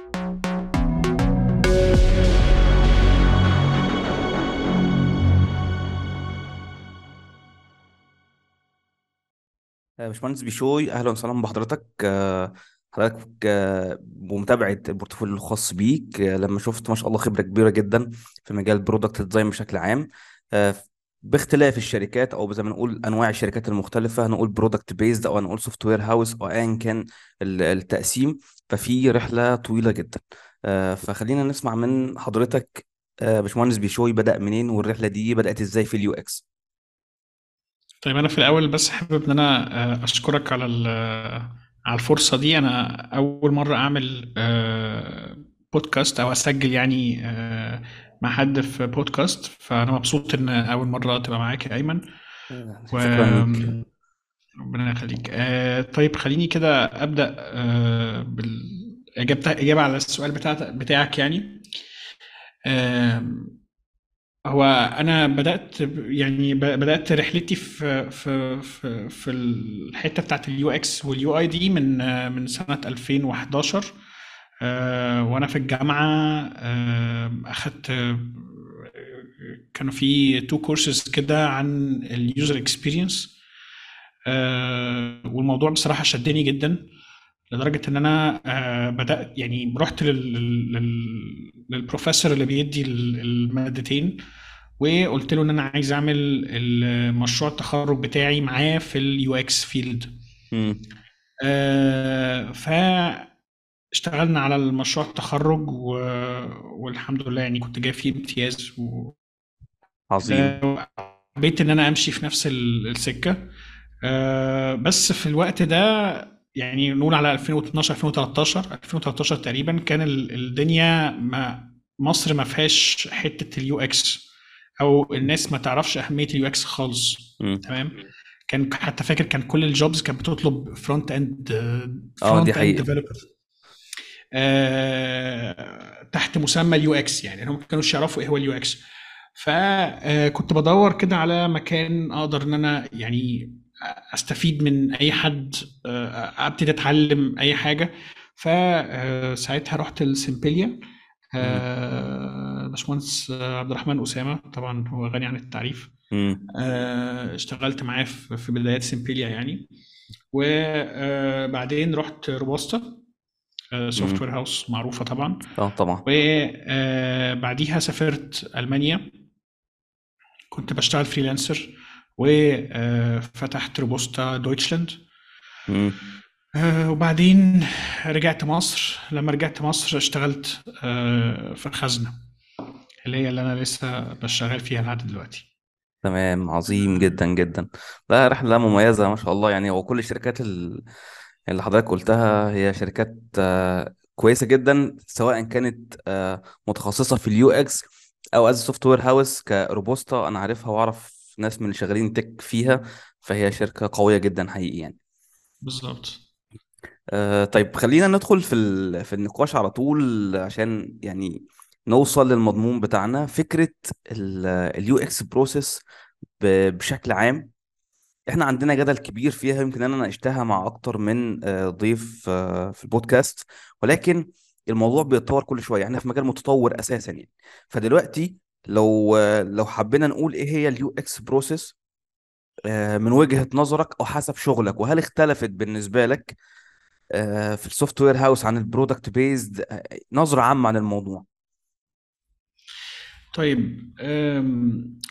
آه، باشمهندس بيشوي أهلا وسهلا بحضرتك. آه، حضرتك آه، بمتابعه ال portfolio الخاص بيك. آه، لما شفت ما شاء الله خبرة كبيرة جدا في مجال ال product design بشكل عام. آه، باختلاف الشركات أو زي ما نقول أنواع الشركات المختلفة هنقول product based أو هنقول software house أو ايا كان ال- التقسيم ففي رحلة طويلة جدا. آه، فخلينا نسمع من حضرتك آه، باشمهندس بيشوي بدأ منين والرحلة دي بدأت إزاي في ال UX؟ طيب أنا في الأول بس حابب إن أنا آه، أشكرك على على الفرصة دي. أنا أول مرة أعمل بودكاست أو أسجل يعني مع حد في بودكاست فأنا مبسوط إن أول مرة تبقى معاك يا أيمن. و شكرا ليك. ربنا يخليك. آه، طيب خليني كده أبدأ آه، بالاجابه إجابة على السؤال بتاع بتاعك يعني. آم، هو أنا بدأت يعني بدأت رحلتي في في في في الحتة بتاعت ال UX وال UI دي من من سنة 2011 آه، وأنا في الجامعة آه، أخدت آه، كانوا في two courses كده عن ال user experience والموضوع بصراحة شدني جدا لدرجة إن أنا آه، بدأت يعني رحت لل- لل- للبروفيسور اللي بيدي ال- المادتين وقلت له إن أنا عايز أعمل المشروع التخرج بتاعي معاه في ال UX field مم. فاشتغلنا على المشروع التخرج و... والحمد لله يعني كنت جايب فيه امتياز و... عظيم. حبيت إن أنا أمشي في نفس ال- السكة. آه، بس في الوقت ده يعني نقول على 2012 2013 2013 تقريبا كان ال- الدنيا ما مصر ما فيهاش حتة ال UX أو الناس ما تعرفش أهمية ال UX خالص. تمام؟ كان حتى فاكر كان كل ال jobs كانت بتطلب front end front end developer تحت مسمى ال UX يعني هم ما كانوش يعرفوا إيه هو ال UX. فكنت بدور كده على مكان أقدر إن أنا يعني أستفيد من أي حد آه، أبتدي أتعلم أي حاجة. فساعتها رحت. آه، باشمهندس عبد الرحمن أسامة طبعا هو غني عن التعريف. آه، اشتغلت معاه في بدايات سيمبليا يعني. وبعدين رحت روبوستا. software house معروفة طبعا. آه طبعا. وبعديها سافرت ألمانيا. كنت بشتغل freelancer وفتحت روبوستا دويتشلاند. مم. آه، وبعدين رجعت مصر. لما رجعت مصر اشتغلت آه، في الخزنة اللي هي اللي أنا لسه بشتغل فيها لحد دلوقتي. تمام عظيم جدا جدا. لا رحلة مميزة ما شاء الله. يعني وكل الشركات ال- اللي حضرتك قلتها هي شركات آه، كويسة جدا سواء كانت آه، متخصصة في ال UX أو as software house كروبوستا. أنا عارفها وأعرف ناس من اللي شغالين tech فيها فهي شركة قوية جدا حقيقي يعني. بالظبط. آه، طيب خلينا ندخل في ال... في النقاش على طول عشان يعني نوصل للمضمون بتاعنا. فكرة ال UX process بشكل عام إحنا عندنا جدل كبير فيها يمكن أنا ناقشتها مع أكتر من آه، ضيف آه، في البودكاست. ولكن الموضوع بيتطور كل شوية إحنا في مجال متطور أساسا يعني. فدلوقتي لو آه، لو حبينا نقول إيه هي ال UX process من وجهة نظرك أو حسب شغلك وهل اختلفت بالنسبة لك في ال software house عن ال product based نظرة عامة عن الموضوع؟ طيب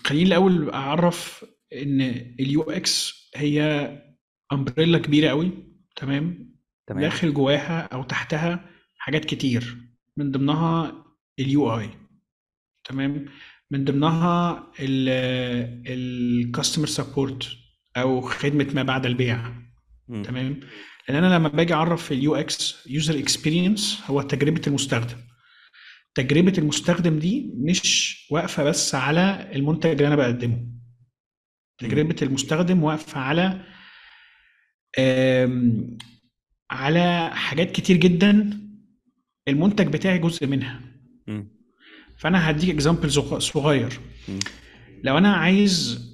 خليني الأول أعرف إن ال UX هي umbrella كبيرة قوي تمام؟ تمام. داخل جواها أو تحتها حاجات كتير. من ضمنها ال UI تمام؟ من ضمنها ال customer support أو خدمة ما بعد البيع مم. تمام؟ لأن أنا لما باجي أعرف ال UX user experience هو تجربة المستخدم. تجربة المستخدم دي مش واقفة بس على المنتج اللي أنا بقدمه. تجربة المستخدم واقفة على على حاجات كتير جدا المنتج بتاعي جزء منها. فأنا هديك example صغير. لو أنا عايز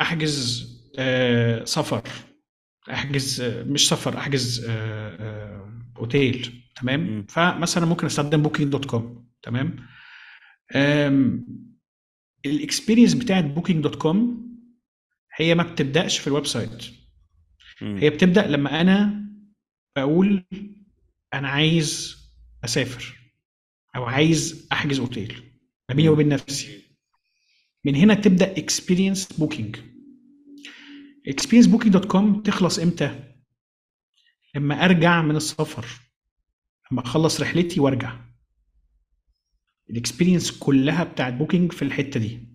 أحجز سفر أحجز مش سفر أحجز أوتيل تمام. فمثلا ممكن أستخدم Booking.com تمام ال experience بتاعت Booking.com هي ما بتبدأش في ال website. هي بتبدأ لما أنا بقول أنا عايز أسافر أو عايز أحجز أوتيل ما بيني. وبين نفسي. من هنا تبدأ experience Booking experience Booking.com تخلص إمتى؟ لما أرجع من السفر لما أخلص رحلتي وأرجع. ال experience كلها بتاعت Booking في الحتة دي.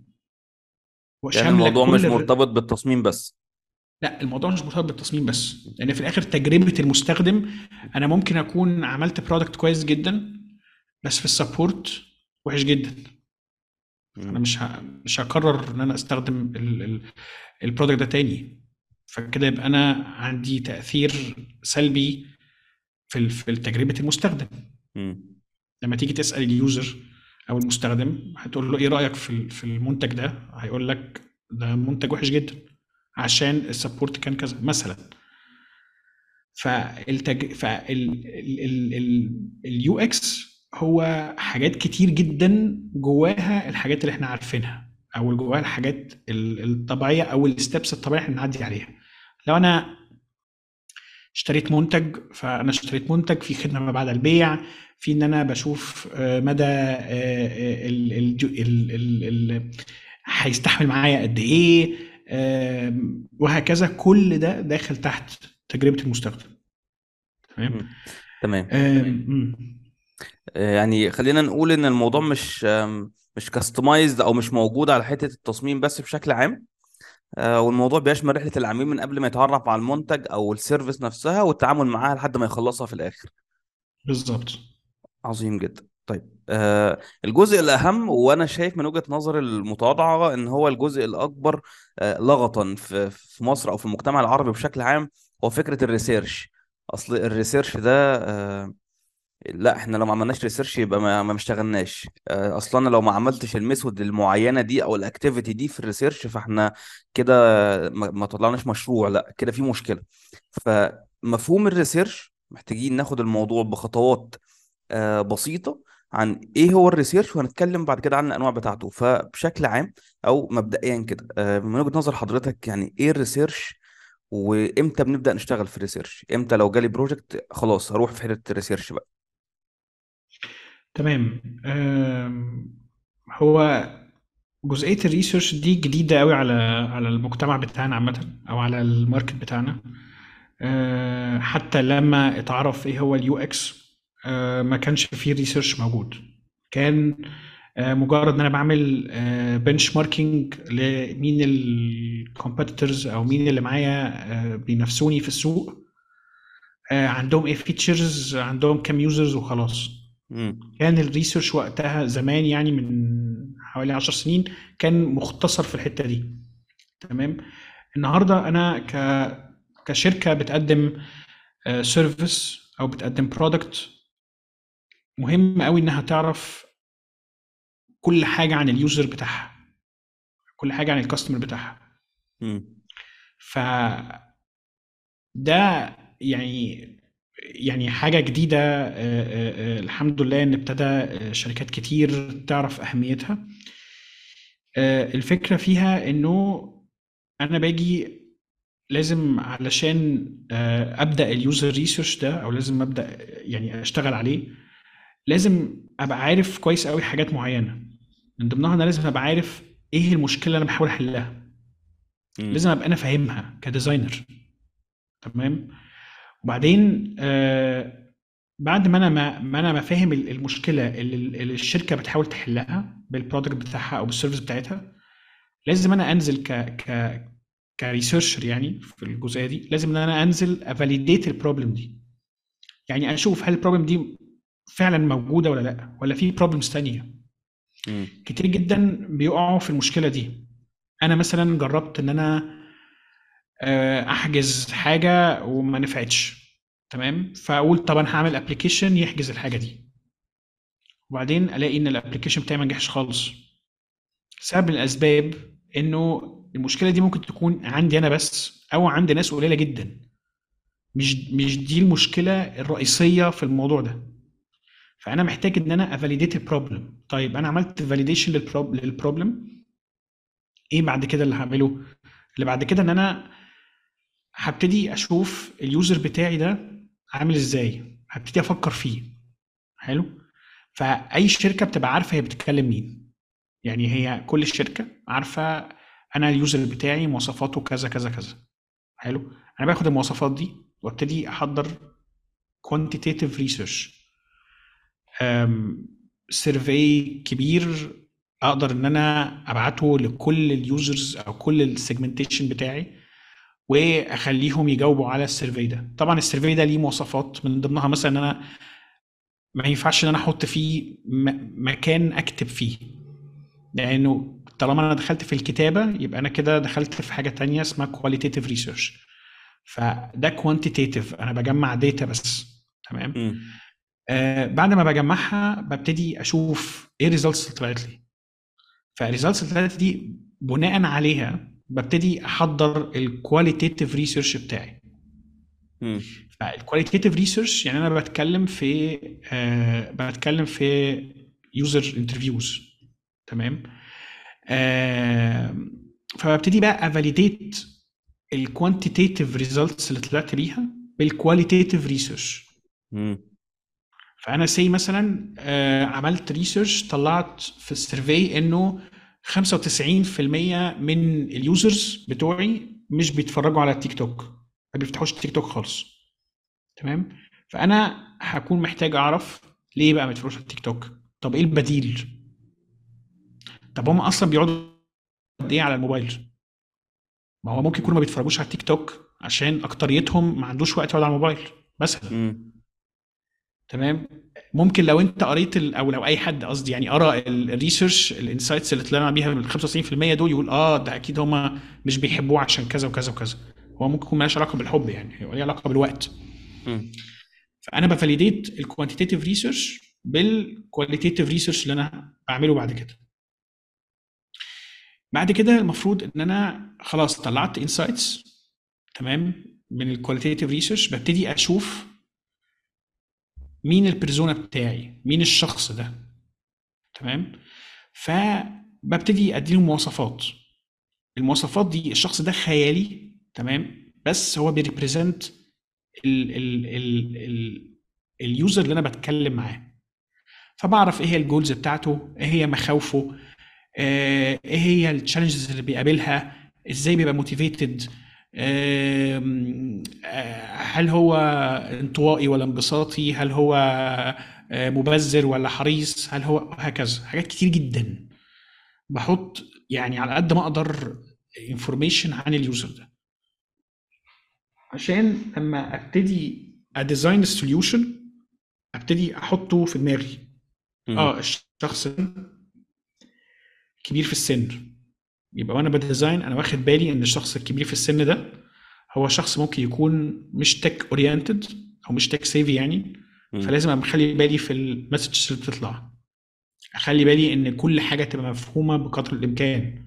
يعني الموضوع مش مرتبط بالتصميم بس لا الموضوع مش مرتبط بالتصميم بس لأن في الآخر تجربة المستخدم أنا ممكن أكون عملت product كويس جدا بس في ال support وحش جدا أنا. مش ه... مش هكرر إن أنا أستخدم ال... ال... ال product ده تاني فكده يبقى أنا عندي تأثير سلبي في. في تجربة المستخدم. لما تيجي تسأل ال user أو المستخدم هتقول له إيه رأيك في في المنتج ده؟ هيقول لك ده منتج وحش جدا عشان ال support كان كذا مثلا. فالتج... فال ال UX هو حاجات كتير جدا جواها الحاجات اللي إحنا عارفينها أو جواها الحاجات ال- الطبيعية أو ال steps الطبيعية إحنا بنعدي عليها. لو أنا اشتريت منتج فأنا اشتريت منتج في خدمة ما بعد البيع في إن أنا بشوف آه، مدى آه، آه، ال- هيستحمل معايا قد إيه وهكذا. كل ده داخل تحت تجربة المستخدم. تمام. تمام. يعني خلينا نقول إن الموضوع مش مش customized أو مش موجود على حتة التصميم بس بشكل عام والموضوع بيشمل رحلة العميل من قبل ما يتعرف على المنتج أو ال service نفسها والتعامل معاها لحد ما يخلصها في الآخر. بالظبط عظيم جدا. طيب آه الجزء الأهم وأنا شايف من وجهة نظري المتواضعة إن هو الجزء الأكبر آه لغطا في في مصر أو في المجتمع العربي بشكل عام هو فكرة ال research. أصل ال research ده آه لا إحنا لو ما عملناش research يبقى ما ما اشتغلناش آه، أصلا أنا لو ما عملتش ال method المعينة دي أو ال activity دي في ال research فإحنا كده ما طلعناش مشروع لا كده في مشكلة. فمفهوم ال research محتاجين ناخد الموضوع بخطوات آه، بسيطة عن إيه هو ال research وهنتكلم بعد كده عن الأنواع بتاعته. فبشكل عام أو مبدئيا كده آه، من وجهة نظر حضرتك يعني إيه ال research وإمتى بنبدأ نشتغل في ال research إمتى لو جالي project خلاص هروح في حتة ال research بقى. تمام. هو جزئية ال research دي جديدة قوي على على المجتمع بتاعنا عامة أو على ال market بتاعنا. آه، حتى لما اتعرف إيه هو ال UX ما كانش فيه research موجود. كان آه، مجرد إن أنا بعمل benchmarking لمين ال competitors أو مين اللي معايا آه، بينافسوني في السوق. آه، عندهم إيه features عندهم كام users وخلاص. مم. كان ال research وقتها زمان يعني من حوالي 10 سنين كان مختصر في الحتة دي. تمام؟ النهارده أنا ك كشركة بتقدم service أو بتقدم product مهم قوي إنها تعرف كل حاجة عن ال user بتاعها كل حاجة عن ال customer بتاعها. ف ده يعني يعني حاجة جديدة الحمد لله إن ابتدى شركات كتير تعرف أهميتها الفكرة فيها إنه أنا باجي لازم علشان أبدأ ال user research ده أو لازم أبدأ يعني أشتغل عليه لازم أبقى عارف كويس قوي حاجات معينة. من ضمنها أنا لازم أبقى عارف إيه المشكلة اللي أنا بحاول أحلها. لازم أبقى أنا فاهمها ك designer تمام؟ وبعدين آه بعد ما أنا ما, ما أنا ما فاهم ال- المشكلة اللي اللي الشركة بتحاول تحلها بال product بتاعها أو بال service بتاعتها لازم أنا أنزل ك ك ك researcher يعني في الجزئية دي لازم إن أنا أنزل ا validate ال problem دي. يعني أشوف هل ال problem دي فعلا موجودة ولا لأ؟ ولا في problems مم. كتير جدا بيقعوا في المشكلة دي. أنا مثلا جربت إن أنا آه، أحجز حاجة وما نفعتش. تمام؟ فأقول طب أنا هعمل application يحجز الحاجة دي. وبعدين ألاقي إن ال application بتاعي ما نجحش خالص. سبب من الأسباب إنه المشكلة دي ممكن تكون عندي أنا بس أو عند ناس قليلة جدا. مش مش دي المشكلة الرئيسية في الموضوع ده. فأنا محتاج إن أنا ا validate ال problem طيب أنا عملت validation لل problem إيه بعد كده اللي هعمله؟ اللي بعد كده إن أنا هبتدي أشوف ال user بتاعي ده عامل إزاي. هبتدي أفكر فيه. حلو؟ فأي شركة بتبقى عارفة هي بتتكلم مين. يعني هي كل الشركة عارفة أنا ال user بتاعي مواصفاته كذا كذا كذا. حلو؟ أنا باخد المواصفات دي وأبتدي أحضر quantitative research. survey كبير أقدر إن أنا أبعته لكل ال users أو كل ال segmentation بتاعي وأخليهم يجاوبوا على ال survey ده. طبعا ال survey ده ليه مواصفات. من ضمنها مثلا إن أنا ما ينفعش إن أنا أحط فيه مكان أكتب فيه. لأنه طالما أنا دخلت في الكتابة يبقى أنا كده دخلت في حاجة تانية اسمها qualitative research فده quantitative أنا بجمع data بس. تمام؟ آه بعد ما بجمعها ببتدي أشوف إيه ال results اللي طلعت لي. فال results اللي طلعت دي بناء عليها ببتدي أحضر ال qualitative research بتاعي. فال qualitative research يعني أنا بتكلم في آه بتكلم في user interviews تمام؟ آه فببتدي بقى ا validate ال quantitative results اللي طلعت بيها بال qualitative research فأنا say مثلا آه عملت research طلعت في ال survey إنه 95% من ال users بتوعي مش بيتفرجوا على التيك توك ما بيفتحوش التيك توك خالص. تمام؟ فأنا هكون محتاج أعرف ليه بقى ما بيتفرجوش على التيك توك طب إيه البديل؟ طب هم أصلا بيقعدوا قد إيه على الموبايل؟ ما هو ممكن يكونوا ما بيتفرجوش على التيك توك عشان أكتريتهم ما عندوش وقت يقعد على الموبايل مثلا. تمام؟ ممكن لو انت قريت أو لو أي حد قصدي يعني قرأ ال research ال insights اللي طلعنا بيها بال 95% دول يقول آه ده أكيد هم مش بيحبوه عشان كذا وكذا وكذا. هو ممكن يكون مالهاش علاقة بالحب يعني هو ليه علاقة بالوقت. م. فأنا ب validate ال quantitative research بال qualitative research اللي أنا بعمله بعد كده. بعد كده المفروض إن أنا خلاص طلعت insights تمام من ال qualitative research ببتدي أشوف مين ال persona بتاعي؟ مين الشخص ده؟ تمام؟ فببتدي أديله مواصفات. المواصفات دي الشخص ده خيالي تمام؟ بس هو بي represent ال user اللي أنا بتكلم معاه. فبعرف إيه هي ال goals بتاعته إيه هي مخاوفه إيه هي ال challenges اللي بيقابلها إزاي بيبقى motivated هل هو انطوائي ولا انبساطي؟ هل هو مبذر ولا حريص؟ هل هو هكذا؟ حاجات كتير جدا. بحط يعني على قد ما أقدر information عن ال user ده. عشان لما أبتدي ا design ال solution أبتدي أحطه في دماغي. آه الشخص كبير في السن. يبقى وأنا ب design أنا واخد بالي ان الشخص الكبير في السن ده هو شخص ممكن يكون مش tech oriented أو مش tech savvy يعني م. فلازم أبقى مخلي بالي في ال messages اللي بتطلع أخلي بالي إن كل حاجة تبقى مفهومة بقدر الإمكان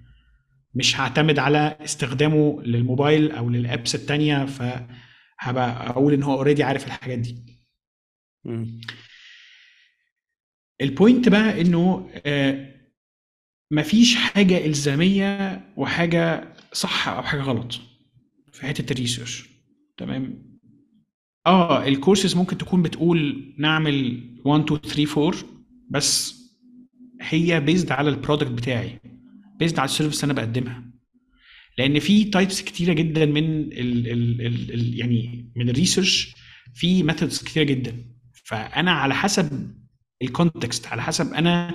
مش هعتمد على استخدامه للموبايل أو لل apps التانية فهبقى أقول إن هو already عارف الحاجات دي م. ال point بقى إنه آه مفيش حاجة إلزامية وحاجة صح أو حاجة غلط في حتة ال research تمام؟ آه الكورسز ممكن تكون بتقول نعمل 1 2 3 4 بس هي based على ال product بتاعي based على ال service اللي أنا بقدمها. لأن في types كتيرة جدا من ال ال ال ال يعني من ال research في methods كتيرة جدا. فأنا على حسب ال context على حسب أنا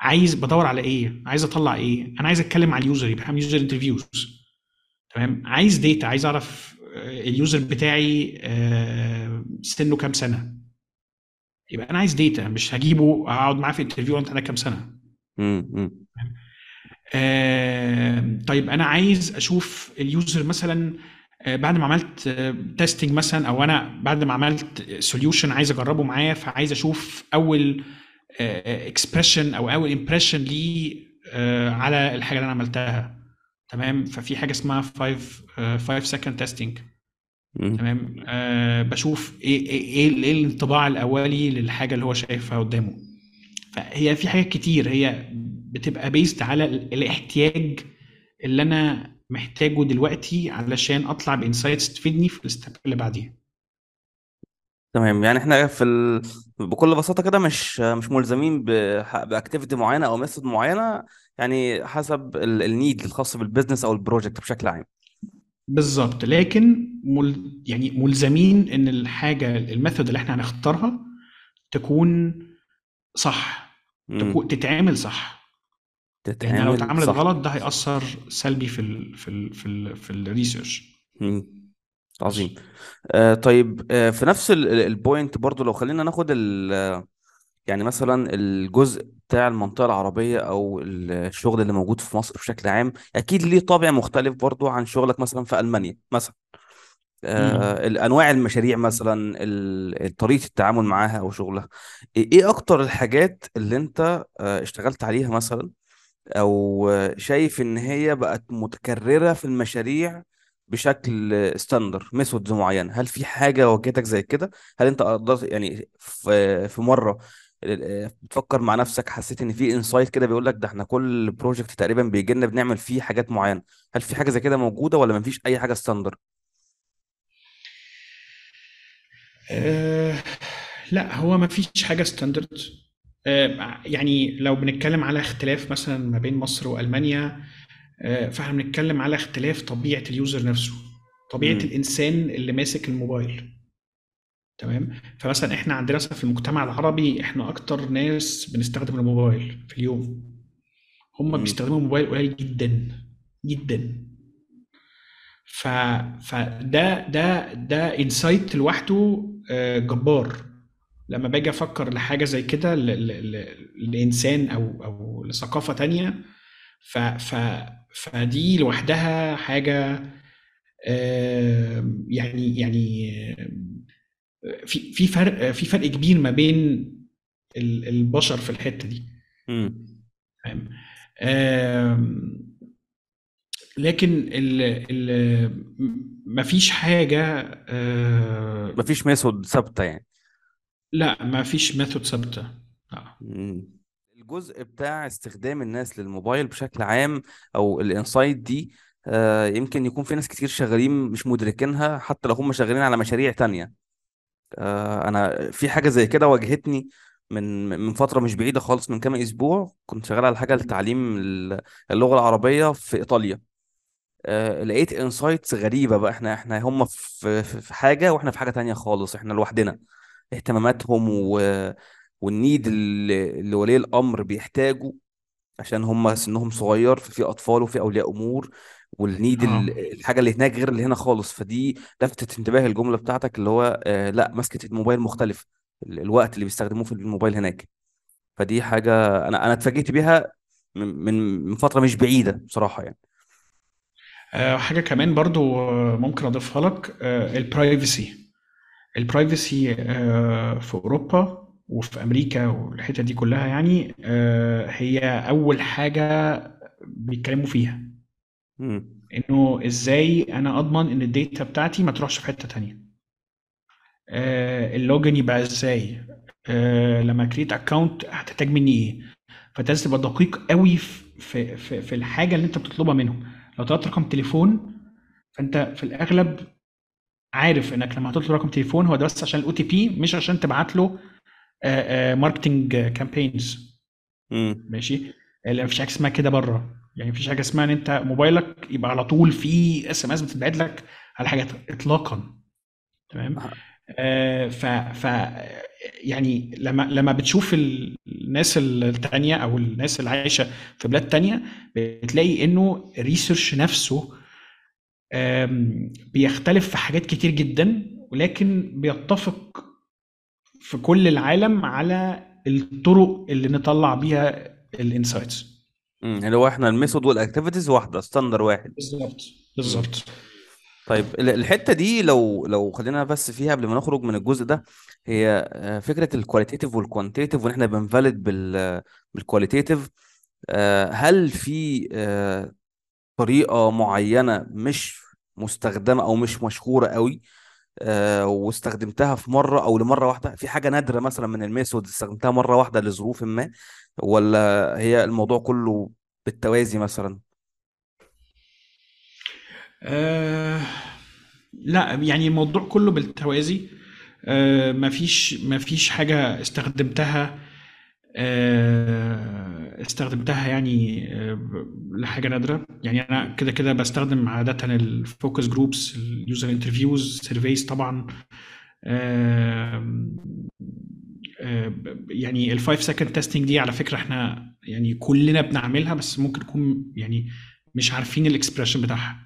عايز بدور على إيه؟ عايز أطلع إيه؟ أنا عايز أتكلم على ال user يبقى بعمل user interviews تمام؟ عايز data عايز أعرف ال user بتاعي سنه كام سنة. يبقى أنا عايز data مش هجيبه أقعد معاه في interview انت عندك كام سنة. آه طيب أنا عايز أشوف ال user مثلا بعد ما عملت testing مثلا أو أنا بعد ما عملت solution عايز أجربه معايا فعايز أشوف أول expression أو أول impression ليه على الحاجة اللي أنا عملتها. تمام؟ ففي حاجة اسمها 5 5 second testing مم. تمام؟ آه بشوف إيه إيه إيه إيه الانطباع الأولي للحاجة اللي هو شايفها قدامه. فهي في حاجات كتير. هي بتبقى based على ال- الاحتياج اللي أنا محتاجه دلوقتي علشان أطلع ب insights تفيدني في ال step اللي بعديها. تمام. يعني إحنا في ال... بكل بساطة كده مش مش ملزمين ب activity معينة أو method معينة يعني حسب ال need الخاص بال business أو ال project بشكل عام. بالظبط. لكن مل يعني ملزمين إن الحاجة ال method اللي إحنا هنختارها تكون صح تكون تتعمل صح. لأن لو تتعامل اتعملت غلط ده هيأثر سلبي في ال في ال في ال في ال research عظيم. آه طيب آه في نفس ال point برضو لو خلينا ناخد ال... يعني مثلا الجزء بتاع المنطقة العربية أو الشغل اللي موجود في مصر بشكل عام أكيد ليه طابع مختلف برضو عن شغلك مثلا في ألمانيا مثلا. آه، الانواع المشاريع مثلا طريقة التعامل معاها أو شغلها. إيه إيه أكتر الحاجات اللي أنت آه، اشتغلت عليها مثلا؟ أو شايف إن هي بقت متكررة في المشاريع بشكل standard methods معينة. هل في حاجة واجهتك زي كده؟ هل أنت قدرت يعني في مرة آه، بتفكر مع نفسك حسيت إن في insight كده بيقول لك ده إحنا كل project تقريبا بيجي لنا بنعمل فيه حاجات معينة. هل في حاجة زي كده موجودة ولا مفيش أي حاجة standard آه لا هو ما فيش حاجة standard آه يعني لو بنتكلم على اختلاف مثلا ما بين مصر وألمانيا فاحنا بنتكلم على اختلاف طبيعة ال user نفسه طبيعة امم الإنسان اللي ماسك الموبايل. تمام؟ فمثلا إحنا عندنا مثلا في المجتمع العربي إحنا أكتر ناس بنستخدم الموبايل في اليوم. هم بيستخدموا الموبايل قليل جدا جدا. ف فده ده ده انسايت لوحده آه، جبار. لما باجي أفكر لحاجة زي كده لإنسان أو أو لثقافة تانية ف ف فدي لوحدها حاجة آه، يعني يعني آه، في في فرق في فرق كبير ما بين ال- البشر في الحتة دي. امم فاهم لكن ال ال مفيش حاجة آه، مفيش method ثابتة يعني. لا مفيش method لا. مم. الجزء بتاع استخدام الناس للموبايل بشكل عام أو ال insight دي آه يمكن يكون في ناس كتير شغالين مش مدركينها حتى لو هم شغالين على مشاريع تانية. آه أنا في حاجة زي كده واجهتني من من فترة مش بعيدة خالص من كام أسبوع كنت شغال على حاجة لتعليم ال- اللغة العربية في إيطاليا. آه لقيت إنسايتس غريبة بقى. إحنا إحنا هم في حاجة وإحنا في حاجة تانية خالص إحنا لوحدنا. اهتماماتهم و... والنيد اللي اللي ولي الأمر بيحتاجوا عشان هم سنهم صغير ففي أطفال وفي أولياء أمور والنيد ال- الحاجة اللي هناك غير اللي هنا خالص. فدي لفتت انتباهي الجملة بتاعتك اللي هو آه لأ مسكة الموبايل مختلف ال- الوقت اللي بيستخدموه في الموبايل هناك. فدي حاجة أنا أنا اتفاجئت بيها من من فترة مش بعيدة بصراحة يعني. آه، حاجة كمان برضو آه، ممكن أضيفها لك ال privacy ال privacy في أوروبا وفي أمريكا والحتة دي كلها يعني آه، هي أول حاجة بيتكلموا فيها. إنه إزاي أنا أضمن إن ال data بتاعتي ما تروحش في حتة تانية. آه، ال login يبقى إزاي؟ آه، لما create account هتحتاج مني إيه؟ فانت لازم تبقى دقيق قوي في في في, في الحاجة اللي أنت بتطلبها منهم. لو طلبت رقم تليفون فأنت في الأغلب عارف إنك لما هتطلب رقم تليفون هو ده بس عشان ال OTP مش عشان تبعت له marketing campaigns ماشي؟ لا مفيش حاجة اسمها كده بره. يعني مفيش حاجة اسمها إن أنت موبايلك يبقى على طول في SMS بتتبعت لك على حاجات اطلاقا. تمام؟ آه، ف ف يعني لما لما بتشوف ال- الناس التانية أو الناس اللي عايشة في بلاد تانية بتلاقي إنه ال research نفسه بيختلف في حاجات كتير جدا ولكن بيتفق في كل العالم على الطرق اللي نطلع بيها ال insights اللي هو إحنا ال method وال activities واحدة standard واحد. بالظبط بالظبط. طيب ال- الحتة دي لو لو خلينا بس فيها قبل ما نخرج من الجزء ده هي آه، فكرة ال qualitative وال quantitative وإن إحنا بن validate بال بال qualitative هل في آه، طريقة معينة مش مستخدمة أو مش مشهورة قوي؟ آه، واستخدمتها في مرة أو لمرة واحدة. في حاجة نادرة مثلا من ال method استخدمتها مرة واحدة لظروف ما ولا هي الموضوع كله بالتوازي مثلا؟ آه لا يعني الموضوع كله بالتوازي. آه مفيش مفيش حاجة استخدمتها استخدمتها يعني آه لحاجة نادرة. يعني أنا كده كده بستخدم عادة ال focus groups ال user interviews surveys طبعا. آه آه يعني ال five second testing دي على فكرة إحنا يعني كلنا بنعملها بس ممكن نكون يعني مش عارفين ال expression بتاعها.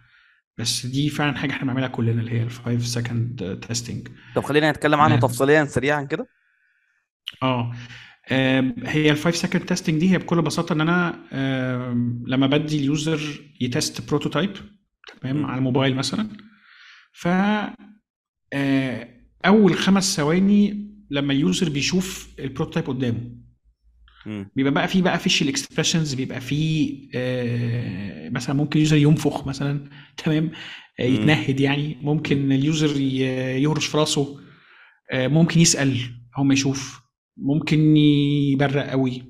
بس دي فعلا حاجة إحنا بنعملها كلنا اللي هي ال 5 سكند تيستنج طب خلينا نتكلم عنها تفصيليا سريعا كده. آه. هي ال 5 second testing دي هي بكل بساطة إن أنا لما بدي ال user ي test prototype تمام. على الموبايل مثلا ف آه، أول خمس ثواني لما ال user بيشوف ال prototype قدامه. بيبقى بقى فيه بقى facial expressions بيبقى فيه آه، مثلا ممكن ال user ينفخ مثلا تمام آه،. يتنهد يعني ممكن ال user يهرش في راسه آه، ممكن يسأل أول ما يشوف ممكن يبرق قوي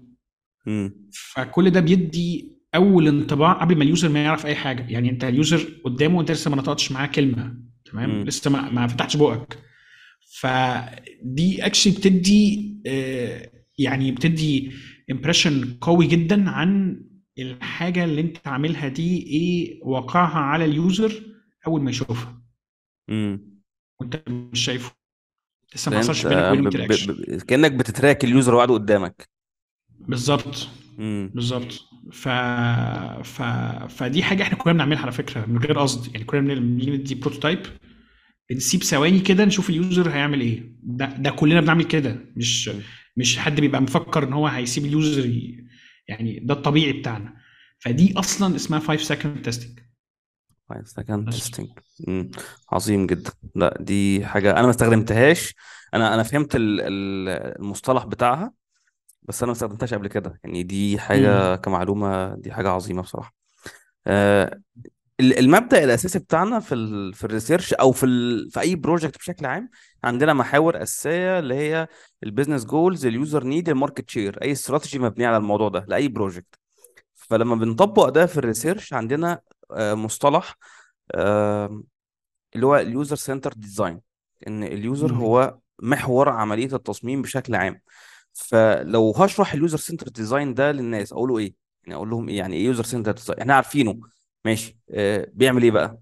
مم. فكل ده بيدي أول انطباع قبل ما ال user ما يعرف أي حاجة يعني أنت ال user قدامه انت لسه ما نطقتش معاه كلمة تمام مم. لسه ما, ما فتحتش بقك فدي actually بتدي آه، يعني بتدي impression قوي جدا عن الحاجة اللي أنت عاملها دي إيه واقعها على ال user أول ما يشوفها مم. وأنت مش شايفه لسه ما حصلش بينك. interaction ب... كأنك بت track ال user وقاعد قدامك بالظبط. بالظبط ف... ف... فدي حاجة إحنا كنا بنعملها على فكرة من غير قصد يعني كنا بنيجي ندي prototype بنسيب ثواني كده نشوف ال user هيعمل إيه ده ده كلنا بنعمل كده مش. مش حد بيبقى مفكر ان هو هيسيب ال user. يعني ده الطبيعي بتاعنا فدي أصلا اسمها 5 second testing كويس ده كان testing عظيم جدا. لا دي حاجة أنا ما استخدمتهاش. أنا أنا فهمت ال- ال- المصطلح بتاعها بس أنا ما استخدمتهاش قبل كده. يعني دي حاجة امم كمعلومة دي حاجة عظيمة بصراحة. آه، ال- المبدأ الأساسي بتاعنا في ال في ال research أو في ال في أي project بشكل عام عندنا محاور أساسية اللي هي ال business goals ال user need ال market share أي استراتيجي مبنية على الموضوع ده لأي project فلما بنطبق ده في ال research عندنا مصطلح آه، اللي هو ال user center design إن ال user هو محور عملية التصميم بشكل عام. فلو هشرح ال user center design ده للناس أقوله إيه؟ يعني أقول لهم إيه يعني إيه user center design إحنا عارفينه. ماشي. آه بيعمل إيه بقى؟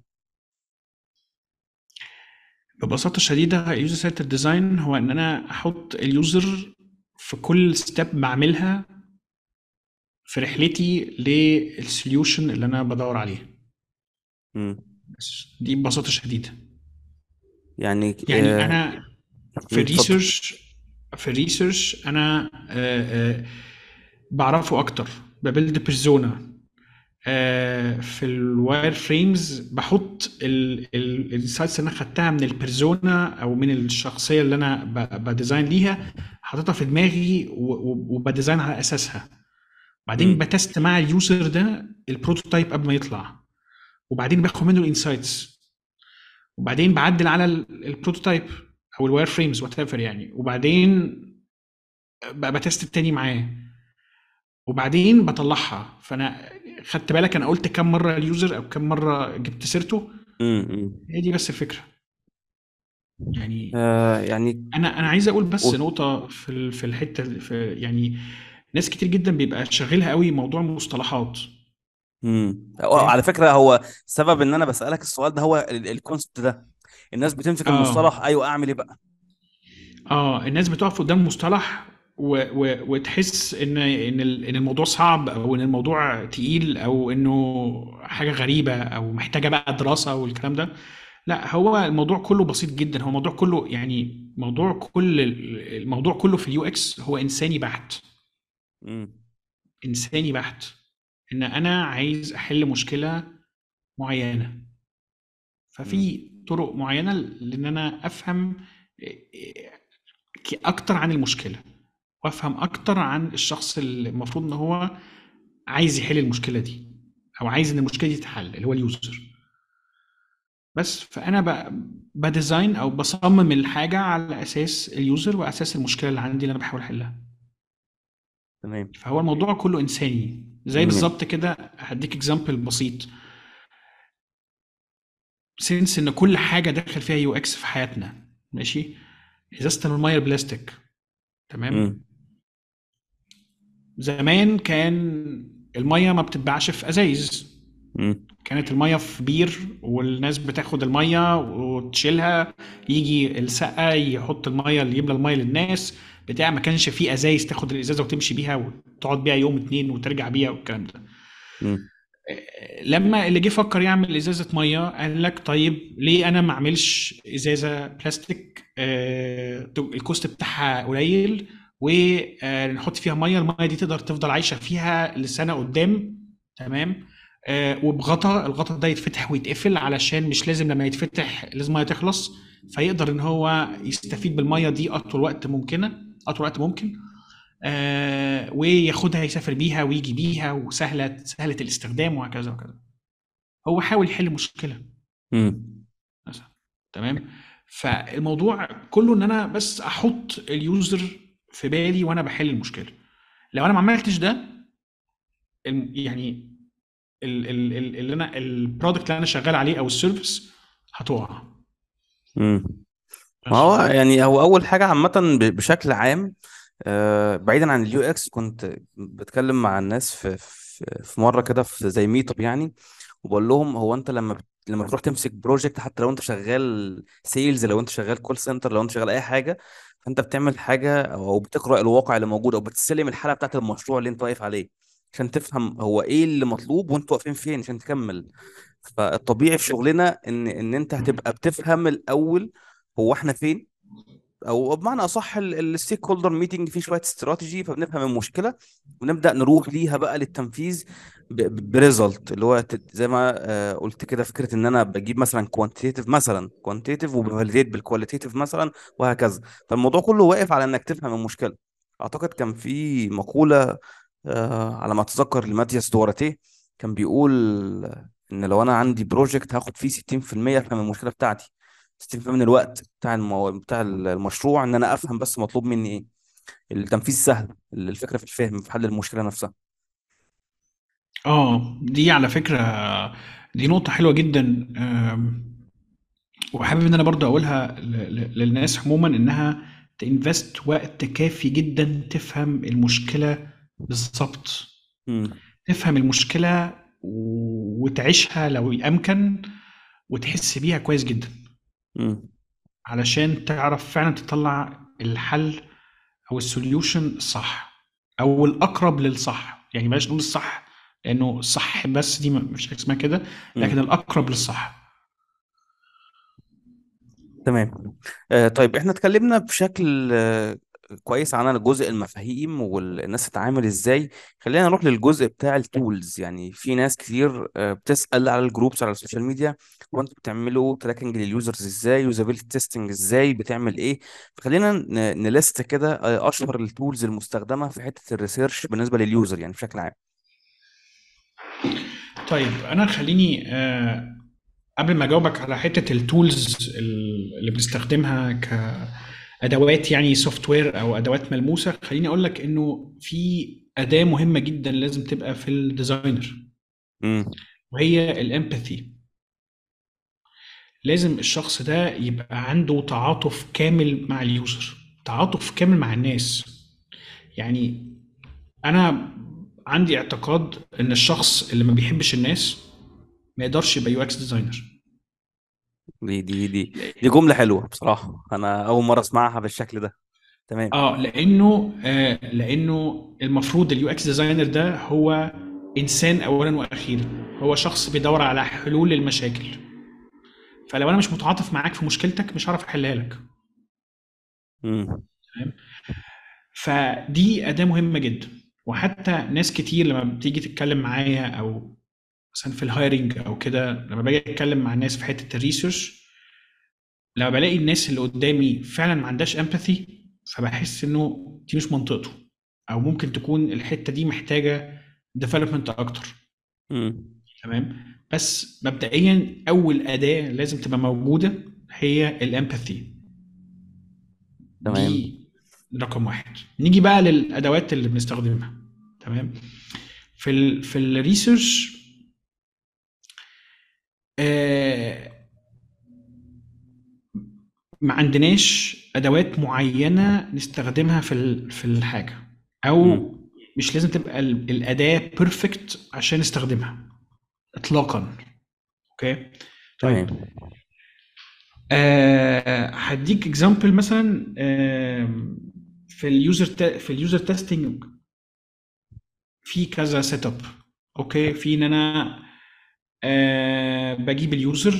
ببساطة شديدة ال user center design هو إن أنا أحط ال user في كل step بعملها في رحلتي لل solution اللي أنا بدور عليه مم. بس دي ببساطة شديدة. يعني يعني آه أنا في الريسيرش في الريسيرش أنا آه، آه، بعرفه أكتر ب build persona في ال wireframes بحط ال insights اللي أنا خدتها من ال persona أو من الشخصية اللي أنا ب design ليها حاططها في دماغي وب design على أساسها. بعدين. ب test مع ال user ده ال prototype قبل ما يطلع. وبعدين باخد منه ال insights وبعدين بعدل على ال- prototype أو ال wireframes whatever يعني. وبعدين ب test التاني معاه. وبعدين بطلعها. فأنا خدت بالك أنا قلت كم مرة ال user أو كم مرة جبت سيرته. هي دي بس الفكرة. يعني آه يعني أنا أنا عايز أقول بس قول. نقطة في في الحتة في يعني ناس كتير جدا بيبقى شاغلها قوي موضوع المصطلحات. مم. okay على فكرة هو سبب إن أنا بسألك السؤال ده هو ال concept ده. الناس بتمسك المصطلح آه أيوه أعمل إيه بقى؟ آه الناس بتقف قدام مصطلح و و وتحس ان إن إن الموضوع صعب أو إن الموضوع تقيل أو إنه حاجة غريبة أو محتاجة بقى دراسة والكلام ده. لا هو الموضوع كله بسيط جدا. هو الموضوع كله يعني موضوع كل الموضوع كله في ال UX هو إنساني بحت. إنساني بحت. إن أنا عايز أحل مشكلة معينة. ففي طرق معينة لإن أنا أفهم أكتر عن المشكلة وأفهم أكتر عن الشخص اللي المفروض إن هو عايز يحل المشكلة دي أو عايز إن المشكلة دي تتحل اللي هو ال user. بس فأنا ب design أو بصمم الحاجة على أساس ال user وأساس المشكلة اللي عندي اللي أنا بحاول أحلها. تمام. فهو الموضوع كله إنساني. زي. بالظبط كده هديك example بسيط since إن كل حاجة داخل فيها UX في حياتنا ماشي ازازه الميه البلاستيك تمام مم. زمان كان المية ما بتتباعش في أزايز. كانت المية في بير والناس بتاخد المية وتشيلها يجي السقا يحط المية اللي يملى المية للناس بتاع ما كانش فيه أزايز تاخد الإزازة وتمشي بيها وتقعد بيها يوم اتنين وترجع بيها والكلام ده. لما اللي جه فكر يعمل إزازة مية قال لك طيب ليه أنا ما أعملش إزازة بلاستيك آه ال cost بتاعها قليل ونحط فيها مية المية دي تقدر تفضل عايشة فيها لسنة قدام تمام؟ آه وبغطا الغطا ده يتفتح ويتقفل علشان مش لازم لما يتفتح لازم المية تخلص فيقدر إن هو يستفيد بالمية دي أطول وقت ممكنة. اطول وقت ممكن. آه وياخدها يسافر بيها ويجي بيها وسهلة سهلة الاستخدام وهكذا وكذا هو حاول يحل مشكلة. مم. مثلا تمام؟ فالموضوع كله إن أنا بس أحط اليوزر في بالي وأنا بحل المشكلة. لو أنا ما عملتش ده يعني ال- ال- ال- اللي أنا ال product اللي أنا شغال عليه أو ال service هتقع. ما هو يعني هو أول حاجة عامة بشكل عام آه، بعيدا عن ال UX كنت بتكلم مع الناس في في في مرة كده في زي meetup يعني وبقول لهم هو أنت لما بت- لما بتروح تمسك project حتى لو أنت شغال sales لو أنت شغال call center لو أنت شغال أي حاجة فأنت بتعمل حاجة أو بتقرأ الواقع اللي موجود أو بتستلم الحاله بتاعت المشروع اللي أنت واقف عليه عشان تفهم هو إيه اللي مطلوب وانتوا واقفين فين عشان تكمل. فالطبيعي في شغلنا ان إن أنت هتبقى بتفهم الأول هو إحنا فين؟ أو بمعنى أصح ال stakeholder meeting فيه شوية استراتيجي فبنفهم المشكلة ونبدأ نروح ليها بقى للتنفيذ ب result اللي هو زي ما آه، قلت كده فكرة إن أنا بجيب مثلا quantitative مثلا quantitative وب validate بال qualitative مثلا وهكذا. فالموضوع كله واقف على إنك تفهم المشكلة. أعتقد كان في مقولة آه، على ما أتذكر لماتياس دوراتيه كان بيقول إن لو أنا عندي بروجكت هاخد فيه 60% أفهم المشكلة بتاعتي. 60% من الوقت بتاع المو... بتاع المشروع إن أنا أفهم بس مطلوب مني إيه. التنفيذ سهل الفكرة في الفهم في حل المشكلة نفسها. آه دي على فكرة دي نقطة حلوة جدا وحابب إن أنا برضه أقولها للناس عموما إنها ت invest وقت كافي جدا تفهم المشكلة بالظبط. تفهم المشكلة وتعيشها لو امكن وتحس بيها كويس جدا. علشان تعرف فعلا تطلع الحل أو ال solution الصح أو الأقرب للصح. يعني بلاش نقول الصح لأنه الصح بس دي مش حاجة اسمها كده لكن الأقرب للصح. تمام. آه طيب إحنا اتكلمنا بشكل آه كويس عن جزء المفاهيم والناس تتعامل إزاي. خلينا نروح للجزء بتاع ال tools يعني في ناس كتير آه بتسأل على ال groups على ال social media وانتوا بتعملوا tracking لل users إزاي؟ usability testing إزاي؟ بتعمل إيه؟ فخلينا ن list كده آه، أشهر ال tools المستخدمة في حتة ال research بالنسبة لل user يعني بشكل عام. طيب أنا خليني آه، قبل ما أجاوبك على حتة ال tools اللي بنستخدمها كادوات يعني software أو أدوات ملموسة. خليني أقول لك إنه في أداة مهمة جدا لازم تبقى في ال designer وهي ال empathy لازم الشخص ده يبقى عنده تعاطف كامل مع ال user تعاطف كامل مع الناس. يعني أنا عندي اعتقاد إن الشخص اللي ما بيحبش الناس ما يقدرش يبقى UX designer دي دي دي دي جملة حلوة بصراحة أنا أول مرة أسمعها بالشكل ده. تمام. آه لأنه آه لأنه المفروض ال UX designer ده هو إنسان اولا وأخيرا. هو شخص بيدور على حلول للمشاكل. فلو أنا مش متعاطف معاك في مشكلتك مش هعرف أحلها لك. تمام. فدي أداة مهمة جدا. وحتى ناس كتير لما بتيجي تتكلم معايا أو مثلا في ال hiring أو كده لما باجي أتكلم مع الناس في حتة ال research لما بلاقي الناس اللي قدامي فعلا ما عندهاش empathy فبحس إنه دي مش منطقته. أو ممكن تكون الحتة دي محتاجة development أكتر. تمام؟ بس مبدئيا أول أداة لازم تبقى موجودة هي ال empathy تمام. دي رقم واحد. نيجي بقى للأدوات اللي بنستخدمها. تمام؟ في ال في ال research آه ما عندناش أدوات معينة نستخدمها في في الحاجة أو. مش لازم تبقى ال- الأداة perfect عشان نستخدمها اطلاقا. okay؟ طيب. آه، هديك example مثلا آم، في ال user في ال user testing في كذا setup okay؟ في إن أنا آه، بجيب ال user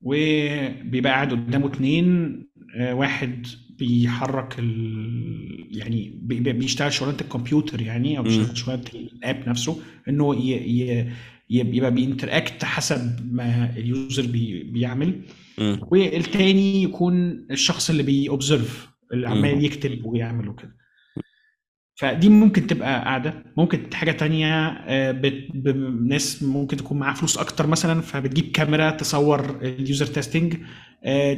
وبيبقى قاعد قدامه اتنين آه، واحد بيحرك ال... يعني بي- بي- بيشتغل شغلانة الكمبيوتر يعني أو. بيشتغل شغلانة ال app نفسه إنه ي... ي... يبقى بي interact حسب ما ال user بي... بيعمل. والتاني يكون الشخص اللي بي observe اللي عمال. يكتب ويعمل وكده فدي ممكن تبقى قاعدة. ممكن حاجة تانية آه، ناس ممكن تكون معاها فلوس أكتر مثلا فبتجيب كاميرا تصور ال user testing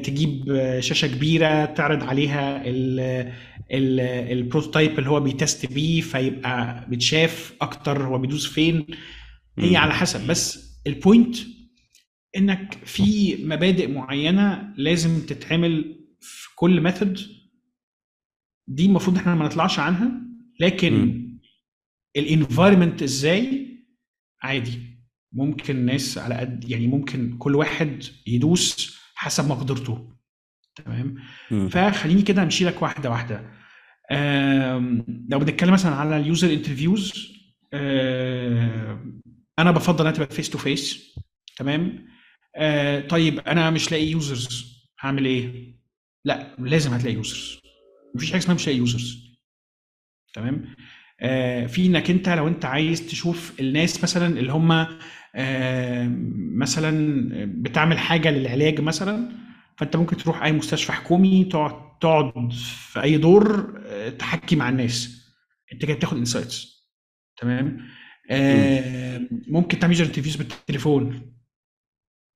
تجيب آه، شاشة كبيرة تعرض عليها ال prototype اللي هو بي test بيه فيبقى بتشاف أكتر هو بيدوس فين. هي. على حسب. بس ال point إنك في مبادئ معينة لازم تتعمل في كل method دي المفروض إحنا ما نطلعش عنها. لكن. ال environment إزاي؟ عادي. ممكن ناس على قد يعني ممكن كل واحد يدوس حسب مقدرته. تمام. فخليني كده امشي لك واحدة واحدة. لو بنتكلم مثلا على ال user interviews أنا بفضل انها تبقى face to face تمام؟ آه، طيب أنا مش لاقي users هعمل إيه؟ لا لازم هتلاقي users مفيش حاجة اسمها مش لاقي users تمام؟ آه، في إنك أنت لو أنت عايز تشوف الناس مثلا اللي هم آه، مثلا بتعمل حاجة للعلاج مثلا فأنت ممكن تروح أي مستشفى حكومي تقعد تقعد في أي دور آه، تحكي مع الناس. أنت كده بتاخد insights تمام؟ آه، ممكن تعمل interviews بالتليفون.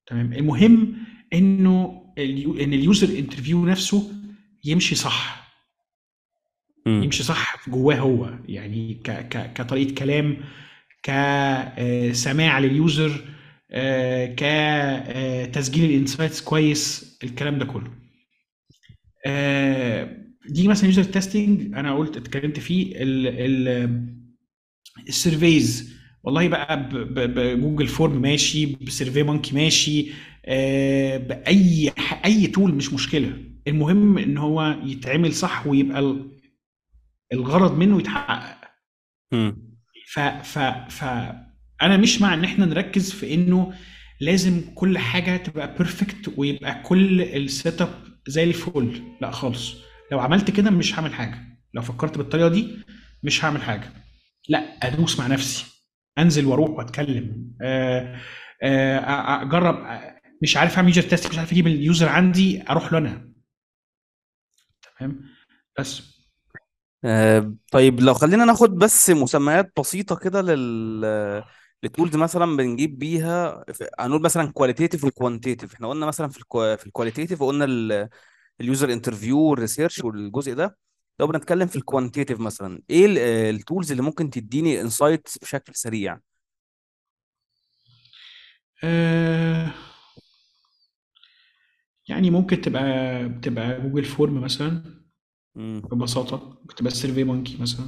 تمام؟ المهم إنه إن ال user interview نفسه يمشي صح. يمشي صح جواه هو. يعني ك ك كطريقة كلام كسماع لل user كتسجيل ال insights كويس الكلام ده كله. آه، دي مثلا user testing أنا قلت اتكلمت فيه ال ال ال surveys. والله بقى ب Google Form ماشي ب SurveyMonkey ماشي آه، بأي أي tool مش مشكلة. المهم إن هو يتعمل صح ويبقى الغرض منه يتحقق. ف ف ف أنا مش مع إن إحنا نركز في إنه لازم كل حاجة تبقى perfect ويبقى كل ال setup زي الفل. لا خالص. لو عملت كده مش هعمل حاجة. لو فكرت بالطريقة دي مش هعمل حاجة. لا أدوس مع نفسي. أنزل وأروح وأتكلم. آه، آه، أجرب. مش عارف أعمل user test مش عارف أجيب ال user عندي أروح له أنا. تمام؟ بس. طيب لو خلينا ناخد بس مسميات بسيطة كده لل لل tools مثلا بنجيب بيها هنقول مثلا qualitative و quantitative إحنا قلنا مثلا في الكو... في ال qualitative قلنا ال user interview وال research والجزء ده. لو بنتكلم في ال quantitative مثلا إيه ال tools اللي ممكن تديني insights بشكل سريع؟ آه، يعني ممكن تبقى تبقى Google Form مثلا. مم. ببساطة. ممكن تبقى SurveyMonkey مثلا.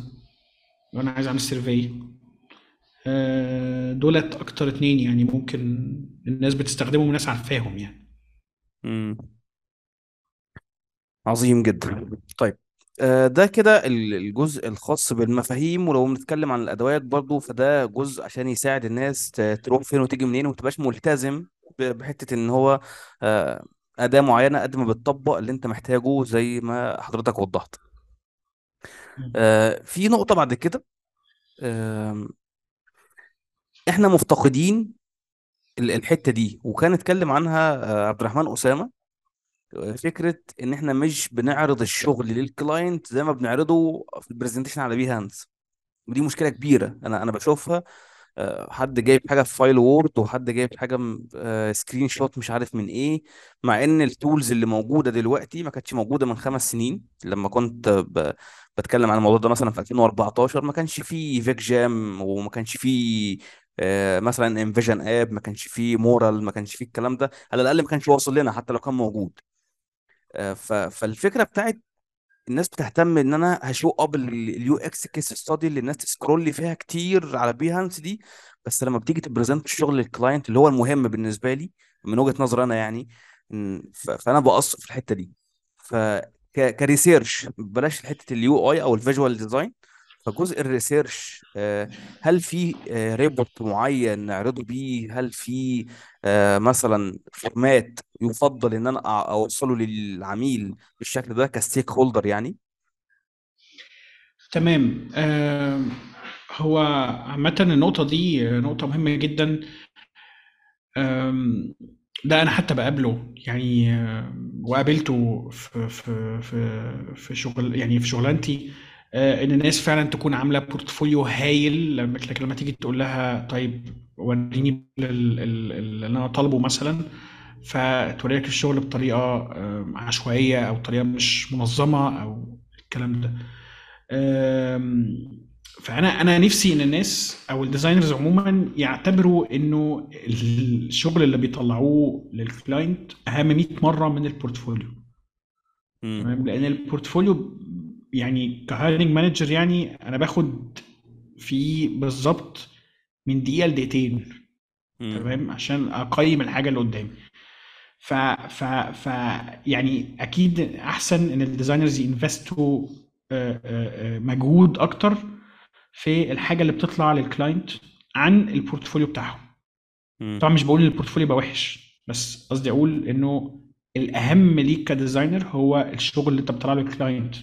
لو أنا عايز أعمل survey آه، دولت أكتر اتنين يعني ممكن الناس بتستخدمهم وناس عارفاهم يعني. عظيم جدا. طيب آه، ده كده ال- الجزء الخاص بالمفاهيم ولو بنتكلم عن الأدوات برضو فده جزء عشان يساعد الناس ت- تروح فين وتيجي منين وما تبقاش ملتزم ب- بحتة إن هو آه، أداة معينة قد ما بتطبق اللي أنت محتاجه زي ما حضرتك وضحت. آه، في نقطة بعد كده آم، إحنا مفتقدين ال- الحتة دي وكان اتكلم عنها آه، عبد الرحمن أسامة فكرة إن إحنا مش بنعرض الشغل لل client زي ما بنعرضه في ال presentation على Behance ودي مشكلة كبيرة أنا أنا بشوفها آه، حد جايب حاجة في file Word وحد جايب حاجة screenshot مش عارف من إيه مع إن ال tools اللي موجودة دلوقتي ما كانتش موجودة من خمس سنين لما كنت. بتكلم عن الموضوع ده مثلا في 2014 ما كانش فيه FigJam وما كانش فيه آه، مثلا InVision app ما كانش فيه Mural ما كانش فيه الكلام ده على الأقل ما كانش واصل لنا حتى لو كان موجود آه،. فالفكرة بتاعت الناس بتهتم إن أنا ه show up ال UX case study اللي الناس ت scroll فيها كتير على Behance دي بس لما بتيجي ت present الشغل لل client اللي هو المهم بالنسبة لي من وجهة نظري أنا يعني فأنا بقص في الحتة دي. ف ك research بلاش حتة ال UI أو ال visual design فجزء ال research آه، هل في report معين نعرضه بيه؟ هل في آه، مثلا format يفضل إن أنا أوصله للعميل بالشكل ده ك stakeholder يعني؟ تمام. آه هو عامة النقطة دي نقطة مهمة جدا. ده أنا حتى بقابله يعني وقابلته في في في في شغل يعني في شغلانتي آه، إن الناس فعلا تكون عاملة بورتفوليو هايل لما لما تيجي تقول لها طيب وريني ال- ال- ال- اللي أنا طالبه مثلا. فتوري لك الشغل بطريقة آم، عشوائية أو طريقة مش منظمة أو الكلام ده. فأنا أنا نفسي إن الناس أو ال designers عموما يعتبروا إنه الشغل اللي بيطلعوه لل client أهم 100 مرة من ال portfolio تمام؟ لأن ال portfolio يعني ك hiring manager يعني أنا باخد فيه بالظبط من دقيقة لدقيقتين. تمام؟ عشان أقيم الحاجة اللي قدامي. ف ف ف يعني أكيد أحسن إن ال designers ي invest وا آه، آه، آه، مجهود أكتر في الحاجة اللي بتطلع لل client عن ال portfolio بتاعهم. طبعا مش بقول إن ال portfolio يبقى وحش بس قصدي أقول إنه الأهم ليك ك designer هو الشغل اللي أنت بتطلع له لل client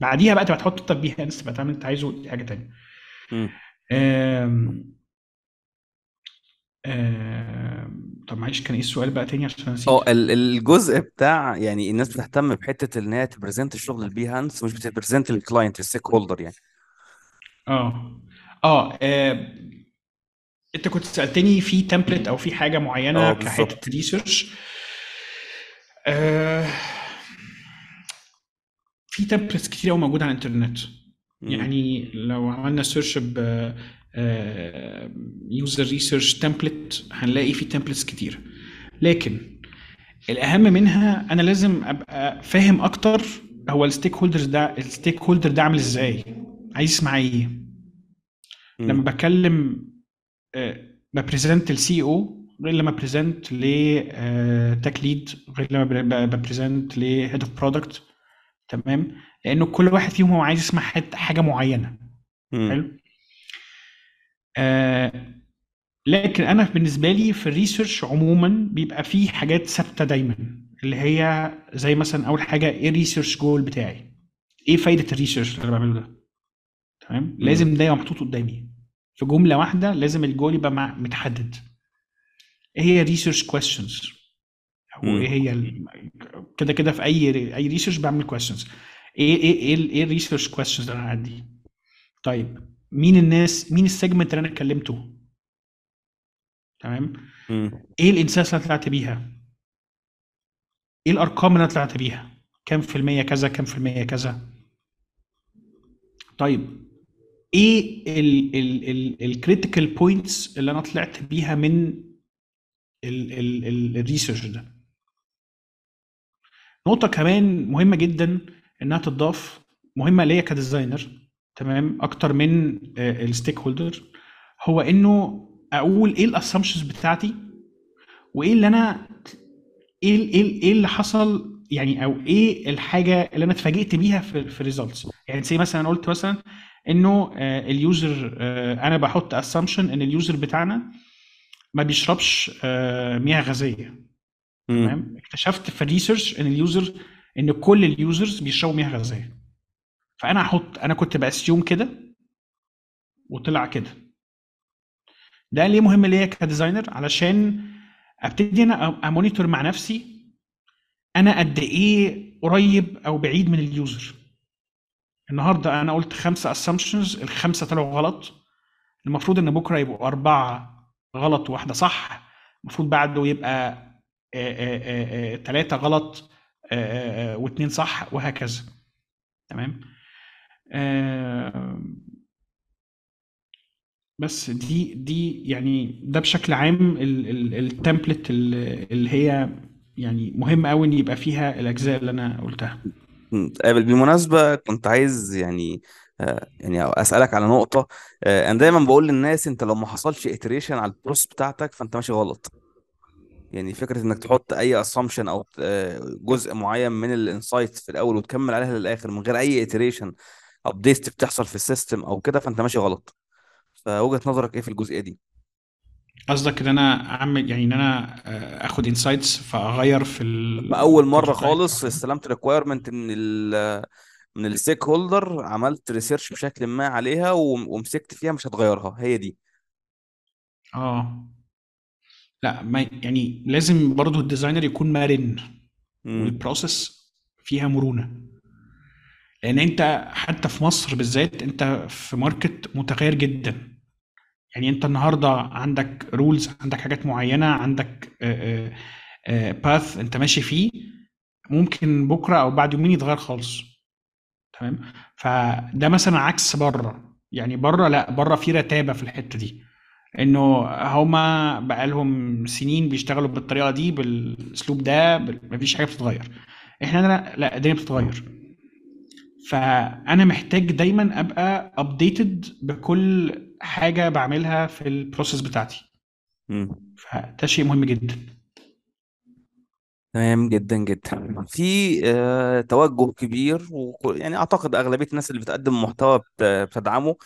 بعديها بقى تبقى تحط انت بيها انت تبقى تعمل أنت عايزه دي حاجة تانية. معلش كان إيه السؤال بقى تاني عشان نسيت؟ آه ال- الجزء بتاع يعني الناس بتهتم بحتة إن هي ت present الشغل ال Behance مش بت present ال client ال stakeholder يعني. آه. آه آه، أنت كنت سألتني في template أو في حاجة معينة آه كحتة research آه في templates كتير قوي موجودة على الإنترنت. يعني لو عملنا search ب user research template هنلاقي في templates كتير. لكن الأهم منها أنا لازم أبقى فاهم أكتر هو ال stakeholders ده ال stakeholder ده عامل إزاي؟ عايز يسمع إيه؟ لما بكلم ب present ال CEO غير لما present ل tech lead غير لما ب present ل head of product تمام؟ لأنه كل واحد فيهم هو عايز يسمع حاجة معينة. حلو؟ لكن أنا بالنسبة لي في ال research عموما بيبقى فيه حاجات ثابتة دايما اللي هي زي مثلا أول حاجة إيه ال research goal بتاعي؟ إيه فايدة ال research اللي أنا بعمله ده؟ تمام؟ لازم ده يبقى محطوط قدامي. في جملة واحدة لازم الجول يبقى متحدد. إيه هي research questions أو إيه هي ال- كده كده في أي أي research بعمل كويستشنز إيه إيه إيه إيه ال research questions اللي أنا عندي؟ طيب. مين الناس مين ال segment اللي أنا كلمته تمام؟ إيه ال insights اللي طلعت بيها؟ إيه الأرقام اللي أنا طلعت بيها؟ كام في المية كذا كام في المية كذا؟ طيب إيه ال critical points اللي أنا طلعت بيها من ال research ده؟ نقطة كمان مهمة جدا إنها تضاف مهمة ليا ك designer تمام؟ أكتر من ال stakeholder هو إنه أقول إيه ال assumptions بتاعتي؟ وإيه اللي أنا إيه إيه إيه اللي حصل؟ يعني أو إيه الحاجة اللي أنا اتفاجئت بيها في في ال results يعني زي مثلا أنا قلت مثلا إنه آه، ال user آه، أنا بحط assumption إن ال user بتاعنا ما بيشربش آه، مياه غازية. تمام؟ اكتشفت في ال research إن ال user إن كل ال users بيشربوا مياه غازية. فأنا أحط أنا كنت ب assume كده وطلع كده. ده ليه مهم ليا ك designer؟ علشان أبتدي أنا أ monitor مع نفسي أنا قد إيه قريب أو بعيد من ال user. النهارده أنا قلت خمسه assumptions الخمسة طلعوا غلط. المفروض إن بكرة يبقوا أربعة غلط وواحدة صح. المفروض بعده يبقى ثلاثة غلط واثنين صح وهكذا. تمام؟ بس دي دي يعني ده بشكل عام التمبلت اللي هي يعني مهم قوي إن يبقى فيها الأجزاء اللي أنا قلتها. قابل بالمناسبة كنت عايز يعني آه، يعني أسألك على نقطة. آه، أنا دايما بقول للناس أنت لو ما حصلش iteration على البروس بتاعتك فأنت ماشي غلط. يعني فكرة إنك تحط أي assumption أو آه، جزء معين من ال insight في الأول وتكمل عليها للآخر من غير أي iteration update بتحصل في ال system أو كده فأنت ماشي غلط. فوجهة نظرك إيه في الجزئية دي؟ قصدك إن أنا أعمل يعني إن أنا آه، آخد insights فأغير في ما أول أو خالص استلمت requirement من ال من ال stakeholder عملت research بشكل ما عليها وم- ومسكت فيها مش هتغيرها. هي دي. آه. لا ما يعني لازم برضو ال designer يكون مرن. وال process فيها مرونة. لأن انت حتى في مصر بالذات انت في market متغير جدا. يعني انت النهارده عندك rules عندك حاجات معينة عندك path انت ماشي فيه ممكن بكرة أو بعد يومين يتغير خالص. تمام؟ فده مثلا عكس بره. يعني بره لا بره في رتابة في الحتة دي. إنه هما بقالهم سنين بيشتغلوا بالطريقة دي بالأسلوب ده مفيش حاجة بتتغير. إحنا لا الدنيا بتتغير. فأنا محتاج دايما أبقى updated بكل حاجة بعملها في ال process بتاعتي. فده شيء مهم جدا. تمام جدا جدا. في آه توجه كبير و يعني أعتقد أغلبية الناس اللي بتقدم محتوى بت- بتدعمه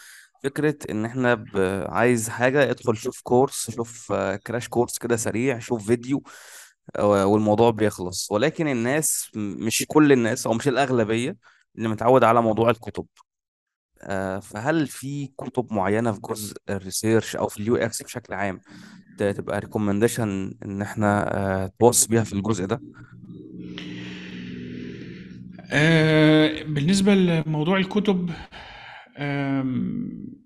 فكرة إن إحنا ب... عايز حاجة ادخل شوف course شوف آه crash course كده سريع شوف فيديو آه والموضوع بيخلص. ولكن الناس مش كل الناس أو مش الأغلبية اللي متعود على موضوع الكتب. آه فهل في كتب معينة في جزء ال research أو في ال UX بشكل عام ت- تبقى recommendation إن إحنا آه توصي بيها في الجزء ده؟ آه، بالنسبة لموضوع الكتب آم،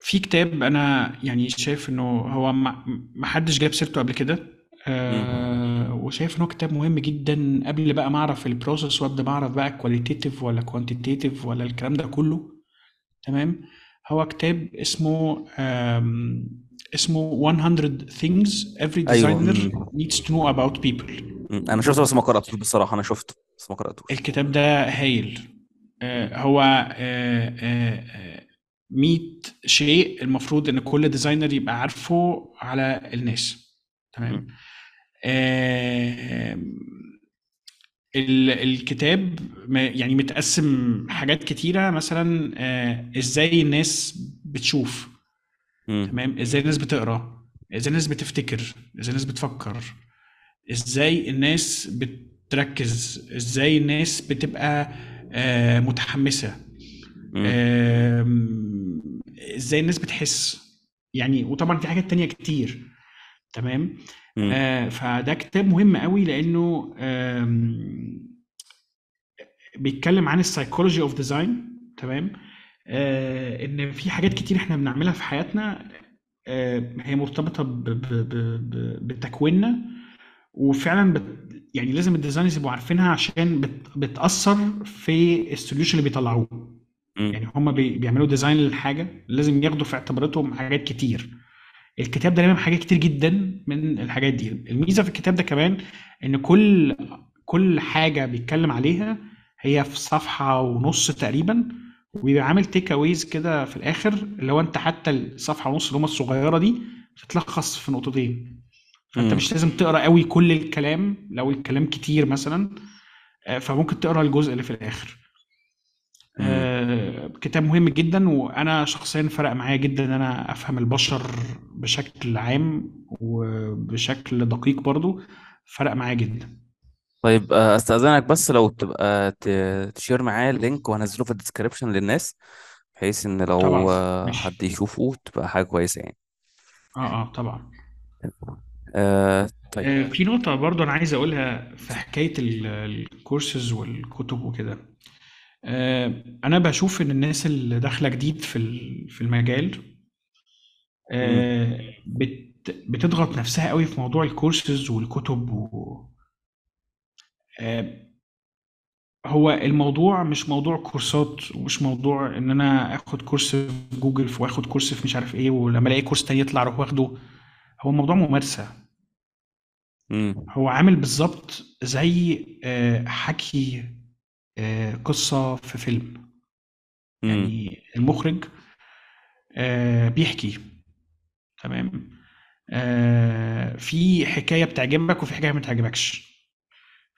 في كتاب أنا يعني شايف إنه هو ما ما حدش جاب سيرته قبل كده. مم. آه، وشايف إنه كتاب مهم جدا قبل بقى ما أعرف ال process وأبدأ ما أعرف بقى qualitative ولا quantitative ولا الكلام ده كله. تمام؟ هو كتاب اسمه اسمه 100 things every أيوه. designer مم. needs to know about people. أنا شفته بس ما قرأتوش بصراحة أنا شفته بس ما قرأتوش. الكتاب ده هايل. آه، هو آه، آه، آه، 100 شيء المفروض إن كل ديزاينر يبقى عارفه على الناس. تمام؟ مم. آه، ال- الكتاب يعني متقسم حاجات كتيرة مثلا آه، إزاي الناس بتشوف. تمام؟ إزاي الناس بتقرأ؟ إزاي الناس بتفتكر؟ إزاي الناس بتفكر؟ إزاي الناس بتركز؟ إزاي الناس بتبقى آه،. آم، إزاي الناس بتحس؟ يعني وطبعا في حاجات تانية كتير. تمام؟ مم. آه، فده كتاب مهم قوي لأنه بيتكلم عن ال psychology of design تمام آه، إن في حاجات كتير إحنا بنعملها في حياتنا آه، هي مرتبطة بتكويننا وفعلا بت يعني لازم ال designers يبقوا عارفينها عشان بت بتأثر في ال solution اللي بيطلعوه. يعني هم بي بيعملوا design للحاجة لازم ياخدوا في اعتباراتهم حاجات كتير الكتاب ده لامم حاجات كتير جدا من الحاجات دي الميزة في الكتاب ده كمان إن كل كل حاجة بيتكلم عليها هي في صفحة ونص تقريبا وبيبقى عامل تيك اويز كده في الآخر اللي هو أنت حتى الصفحة ونص اللي هم الصغيرة دي بتتلخص في نقطتين فأنت مم. مش لازم تقرأ قوي كل الكلام لو الكلام كتير مثلا آه، فممكن تقرأ الجزء اللي في الآخر. آه، كتاب مهم جدا وأنا شخصيا فرق معايا جدا إن أنا أفهم البشر بشكل عام وبشكل دقيق برضو فرق معايا جدا. طيب آه، أستأذنك بس لو تبقى ت share معايا ال link وهنزله في ال description للناس بحيث إن لو طبعا. آه، ماشي. حد يشوفه تبقى حاجة كويسة يعني. آه آه طبعا. آه طيب. آه، في نقطة برضو أنا عايز أقولها في حكاية ال- الكورسز والكتب وكده. آه، أنا بشوف إن الناس اللي داخلة جديد في في المجال آه، بت بتضغط نفسها قوي في موضوع الكورسز والكتب و آه، هو الموضوع مش موضوع كورسات ومش موضوع إن أنا آخد course في جوجل وآخد course في مش عارف إيه ولما ألاقي course تاني يطلع أروح واخده. هو موضوع ممارسة. امم هو عامل بالظبط زي حكي آه، قصة في فيلم. امم يعني المخرج آه، بيحكي. تمام؟ آه، في حكاية بتعجبك وفي حكاية ما بتعجبكش.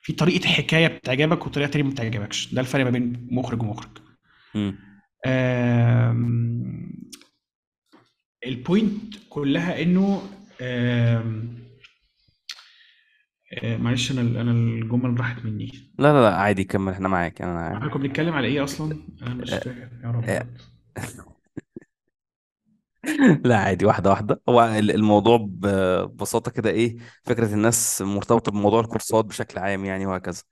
في طريقة حكاية بتعجبك وطريقة تانية ما بتعجبكش. ده الفرق ما بين مخرج ومخرج. امم آم، البوينت كلها إنه آم، آه، معلش أنا أنا الجمل راحت مني. لا لا لا عادي كمل إحنا معاك أنا عارف إحنا كنا بنتكلم على إيه أصلا؟ أنا مش آه، فاكر يا رب. آه، لا عادي واحدة واحدة. هو ال- الموضوع ب- ببساطة كده إيه فكرة الناس مرتبطة بموضوع الكورسات بشكل عام يعني وهكذا.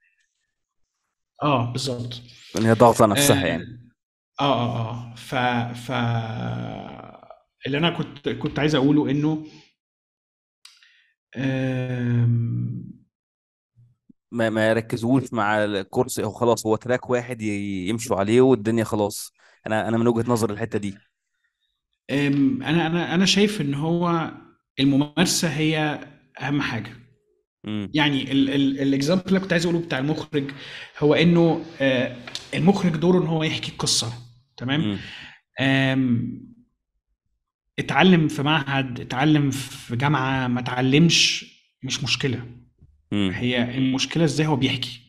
آه بالظبط. إن هي ضاغطة آه نفسها يعني. آه آه آه. ف ف اللي أنا كنت كنت عايز أقوله إنه ما ما يركزوش مع الكورس أو خلاص هو track واحد يمشوا عليه والدنيا خلاص. أنا أنا من وجهة نظري الحتة دي. أنا أنا أنا شايف إن هو الممارسة هي أهم حاجة. امم يعني ال example اللي كنت عايز أقوله بتاع المخرج هو إنه آه، المخرج دوره إن هو يحكي القصة تمام؟ اتعلم في معهد اتعلم في جامعة ما اتعلمش مش مشكلة. هي المشكلة إزاي هو بيحكي.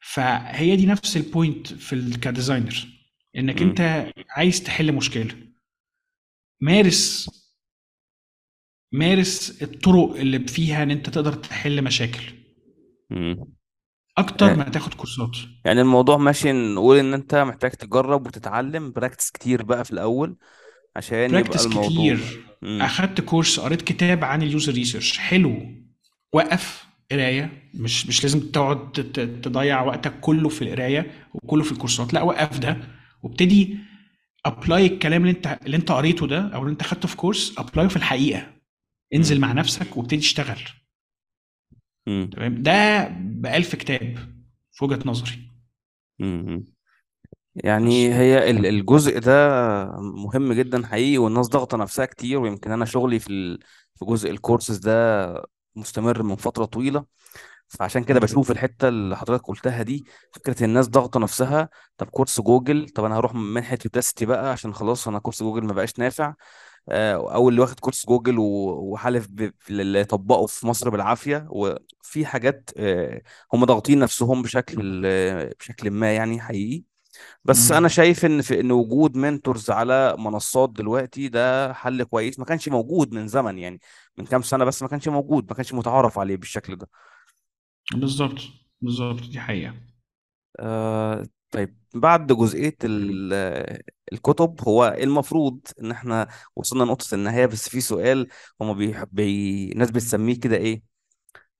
فهي دي نفس ال point في ك designer انك انت عايز تحل مشكلة. مارس مارس الطرق اللي فيها ان انت تقدر تحل مشاكل. أكتر ما تاخد كورسات. يعني الموضوع ماشي نقول ان انت محتاج تجرب وتتعلم practice كتير بقى في الأول. عشان يبقى practice الموضوع كتير. أخدت كورس قريت كتاب عن ال user research حلو. وقف. قراية. مش مش لازم تقعد تضيع وقتك كله في القراية وكله في الكورسات. لا وقف ده. وابتدي apply الكلام اللي انت اللي انت قريته ده أو اللي انت خدته في كورس apply ه في الحقيقة. انزل مع نفسك وابتدي اشتغل. تمام؟ ده بألف كتاب في وجهة نظري. بس يعني هي ال- الجزء ده مهم جدا حقيقي والناس ضاغطة نفسها كتير ويمكن أنا شغلي في ال- في جزء الكورسز ده مستمر من فترة طويلة. فعشان كده. بشوف الحتة اللي حضرتك قلتها دي فكرة الناس ضاغطة نفسها. طب كورس جوجل طب أنا هروح منحة يوداستي بقى عشان خلاص أنا كورس جوجل ما بقاش نافع. آه، أو اللي واخد كورس جوجل و- وحالف ب- اللي يطبقه في مصر بالعافية. وفي حاجات آه، هم ضاغطين نفسهم بشكل آه، بشكل ما يعني حقيقي. بس أنا. شايف إن في إن وجود منتورز على منصات دلوقتي ده حل كويس. ما كانش موجود من زمن يعني من كام سنة بس ما كانش موجود ما كانش متعارف عليه بالشكل ده. بالظبط بالظبط دي حقيقة. آه طيب بعد جزئية ال- الكتب هو المفروض إن إحنا وصلنا لنقطة النهاية؟ بس في سؤال هما بي... بي... الناس بتسميه كده إيه؟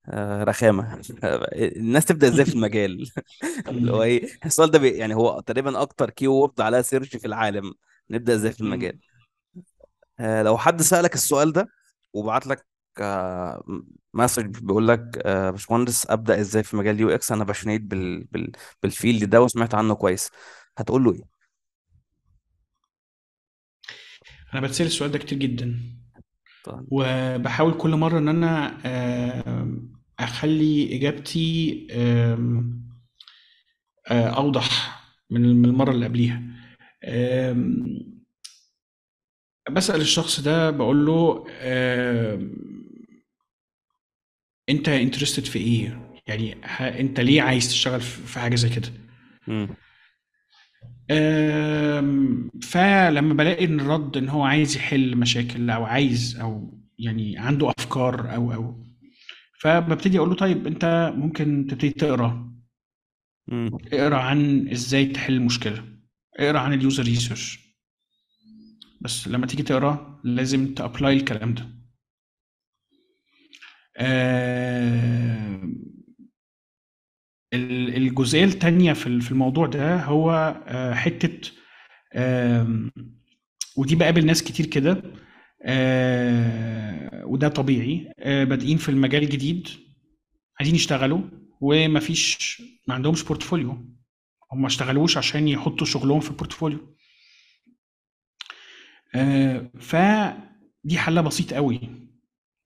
آه رخامة الناس تبدأ إزاي في المجال اللي هو. إيه السؤال ده. يعني هو تقريبا أكتر keyword عليها search في العالم نبدأ إزاي في. المجال آه لو حد سألك السؤال ده وبعت لك آه message بيقول لك آه باشمهندس أبدأ إزاي في مجال UX أنا passionate بال... بال... بال field ده وسمعت عنه كويس هتقول له إيه أنا بتسأل السؤال ده كتير جدا طيب. وبحاول كل مرة إن أنا أخلي إجابتي آه، أوضح من المرة اللي قبليها. آم، بسأل الشخص ده بقول له أنت انترستد في إيه؟ يعني أنت ليه عايز تشتغل في حاجة زي كده؟ فلما بلاقي إن الرد إن هو عايز يحل مشاكل أو عايز أو يعني عنده أفكار أو أو فببتدي أقول له طيب أنت ممكن تبتدي تقرأ. مم. اقرأ عن إزاي تحل المشكلة. اقرأ عن ال user research بس لما تيجي تقرأ لازم ت apply الكلام ده. ال- الجزئية التانية في ال- في الموضوع ده هو آه، حتة ودي بقابل ناس كتير كده. آه وده طبيعي. آه بادئين في المجال الجديد عايزين يشتغلوا ومفيش ما عندهمش portfolio هم ما اشتغلوش عشان يحطوا شغلهم في ال portfolio آه فدي حل بسيط قوي.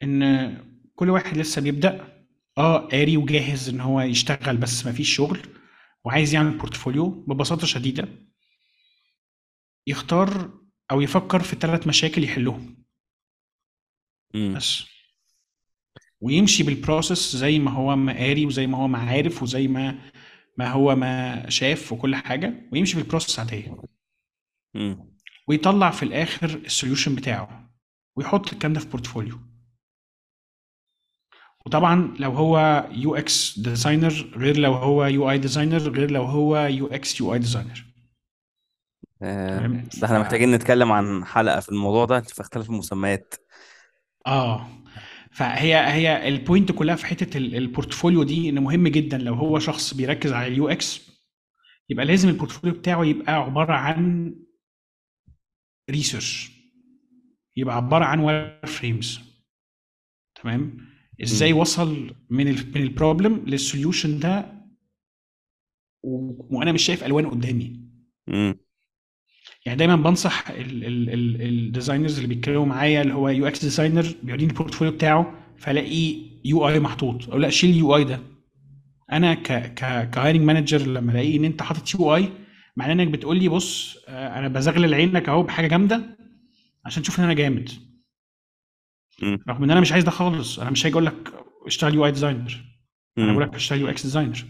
إن كل واحد لسه بيبدأ. آه قاري وجاهز إن هو يشتغل بس مفيش شغل وعايز يعمل portfolio ببساطة شديدة. يختار أو يفكر في ثلاث مشاكل يحلهم. بس. ويمشي بال process زي ما هو ما قاري وزي ما هو ما عارف وزي ما ما هو ما شاف وكل حاجة ويمشي بال process عادية. امم ويطلع في الآخر ال solution بتاعه ويحط الكلام ده في portfolio وطبعا لو هو UX designer غير لو هو UI designer غير لو هو UX UI designer ده إحنا محتاجين نتكلم عن حلقة في الموضوع ده في اختلاف المسميات. آه. فهي هي ال point كلها في حتة ال- portfolio دي إن مهم جدا لو هو شخص بيركز على ال UX يبقى لازم ال portfolio بتاعه يبقى عبارة عن research يبقى عبارة عن wireframes تمام؟ إزاي امم وصل من ال من problem لل solution ده؟ وأنا مش شايف الوان قدامي. امم يعني دايما بنصح ال designers اللي بيتكلموا معايا اللي هو UX designer بيوريني ال portfolio بتاعه فلاقي UI محطوط. أقول لا شيل ال UI ده. أنا ك ك ك hiring manager لما الاقي إن أنت حاطط UI معناه إنك بتقول لي بص آه، أنا بزغلل عينك أهو بحاجة جامدة عشان تشوف إن أنا جامد. رغم إن أنا مش عايز ده خالص. أنا مش هاجي أقول لك اشتغل UI designer أنا بقول لك اشتغل UX designer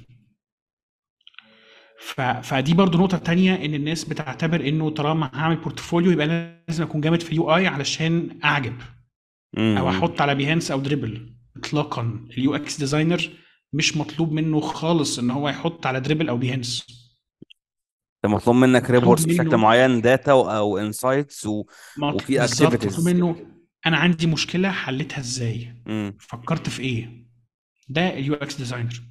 ف... فدي برضو نقطة تانية إن الناس بتعتبر إنه طالما هعمل portfolio يبقى لازم أكون جامد في ال UI علشان أعجب. أو امم أحط على Behance أو Dribbble إطلاقا. ال UX designer مش مطلوب منه خالص إن هو يحط على Dribbble أو Behance ده مطلوب منك reports بشكل معين data أو insights و... وفي بالظبط. مطلوب activities منه أنا عندي مشكلة حلتها إزاي؟ امم فكرت في إيه؟ ده ال UX designer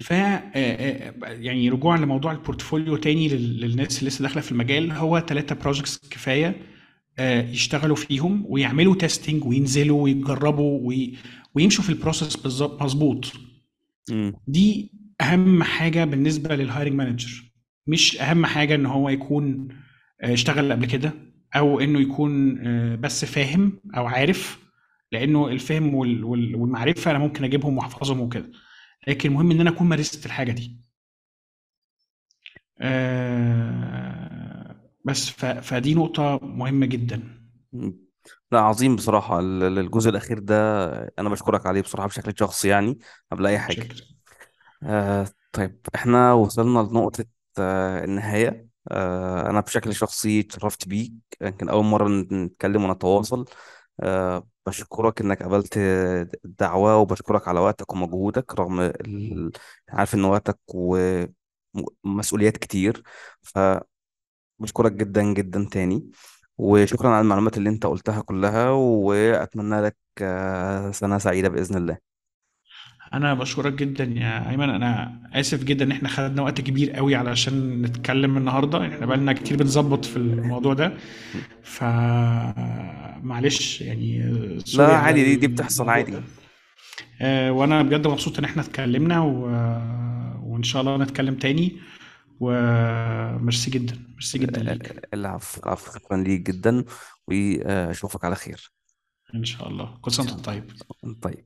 ف آه، آه، يعني رجوعا لموضوع ال portfolio تاني لل- للناس اللي لسه داخلة في المجال هو ثلاثة projects كفاية آه، يشتغلوا فيهم ويعملوا testing وينزلوا ويجربوا وي- ويمشوا في ال process بالظبط مظبوط. دي أهم حاجة بالنسبة لل hiring manager مش أهم حاجة إن هو يكون اشتغل قبل كده أو إنه يكون بس فاهم أو عارف لأنه الفهم وال- وال- والمعرفة أنا ممكن أجيبهم وأحفظهم وكده. لكن المهم إن أنا أكون مارست الحاجة دي. آه، بس فدي نقطة مهمة جدا. لا عظيم بصراحة. ال- الجزء الأخير ده أنا بشكرك عليه بصراحة بشكل شخصي يعني قبل أي حاجة. شكرا. آه طيب إحنا وصلنا لنقطة آه النهاية. آه أنا بشكل شخصي اتشرفت بيك. يمكن أول مرة نتكلم ونتواصل. آه بشكرك إنك قبلت الدعوة وبشكرك على وقتك ومجهودك رغم ال... عارف إن وقتك ومسؤوليات كتير. بشكرك جدا جدا تاني. وشكرا على المعلومات اللي أنت قلتها كلها وأتمنى لك آه، سنة سعيدة بإذن الله. أنا بشكرك جدا يا أيمن. أنا آسف جدا إن إحنا خدنا وقت كبير قوي علشان نتكلم النهارده. إحنا بقالنا كتير بنظبط في الموضوع ده. ف معلش يعني لا عادي دي دي بتحصل عادي. آه، وأنا بجد مبسوط إن إحنا اتكلمنا و... وإن شاء الله نتكلم تاني. وميرسي جدا. ميرسي جدا ليك. العفو العفو شكرا ليك جدا. وأشوفك على خير. إن شاء الله. كل سنة وأنت طيب. طيب.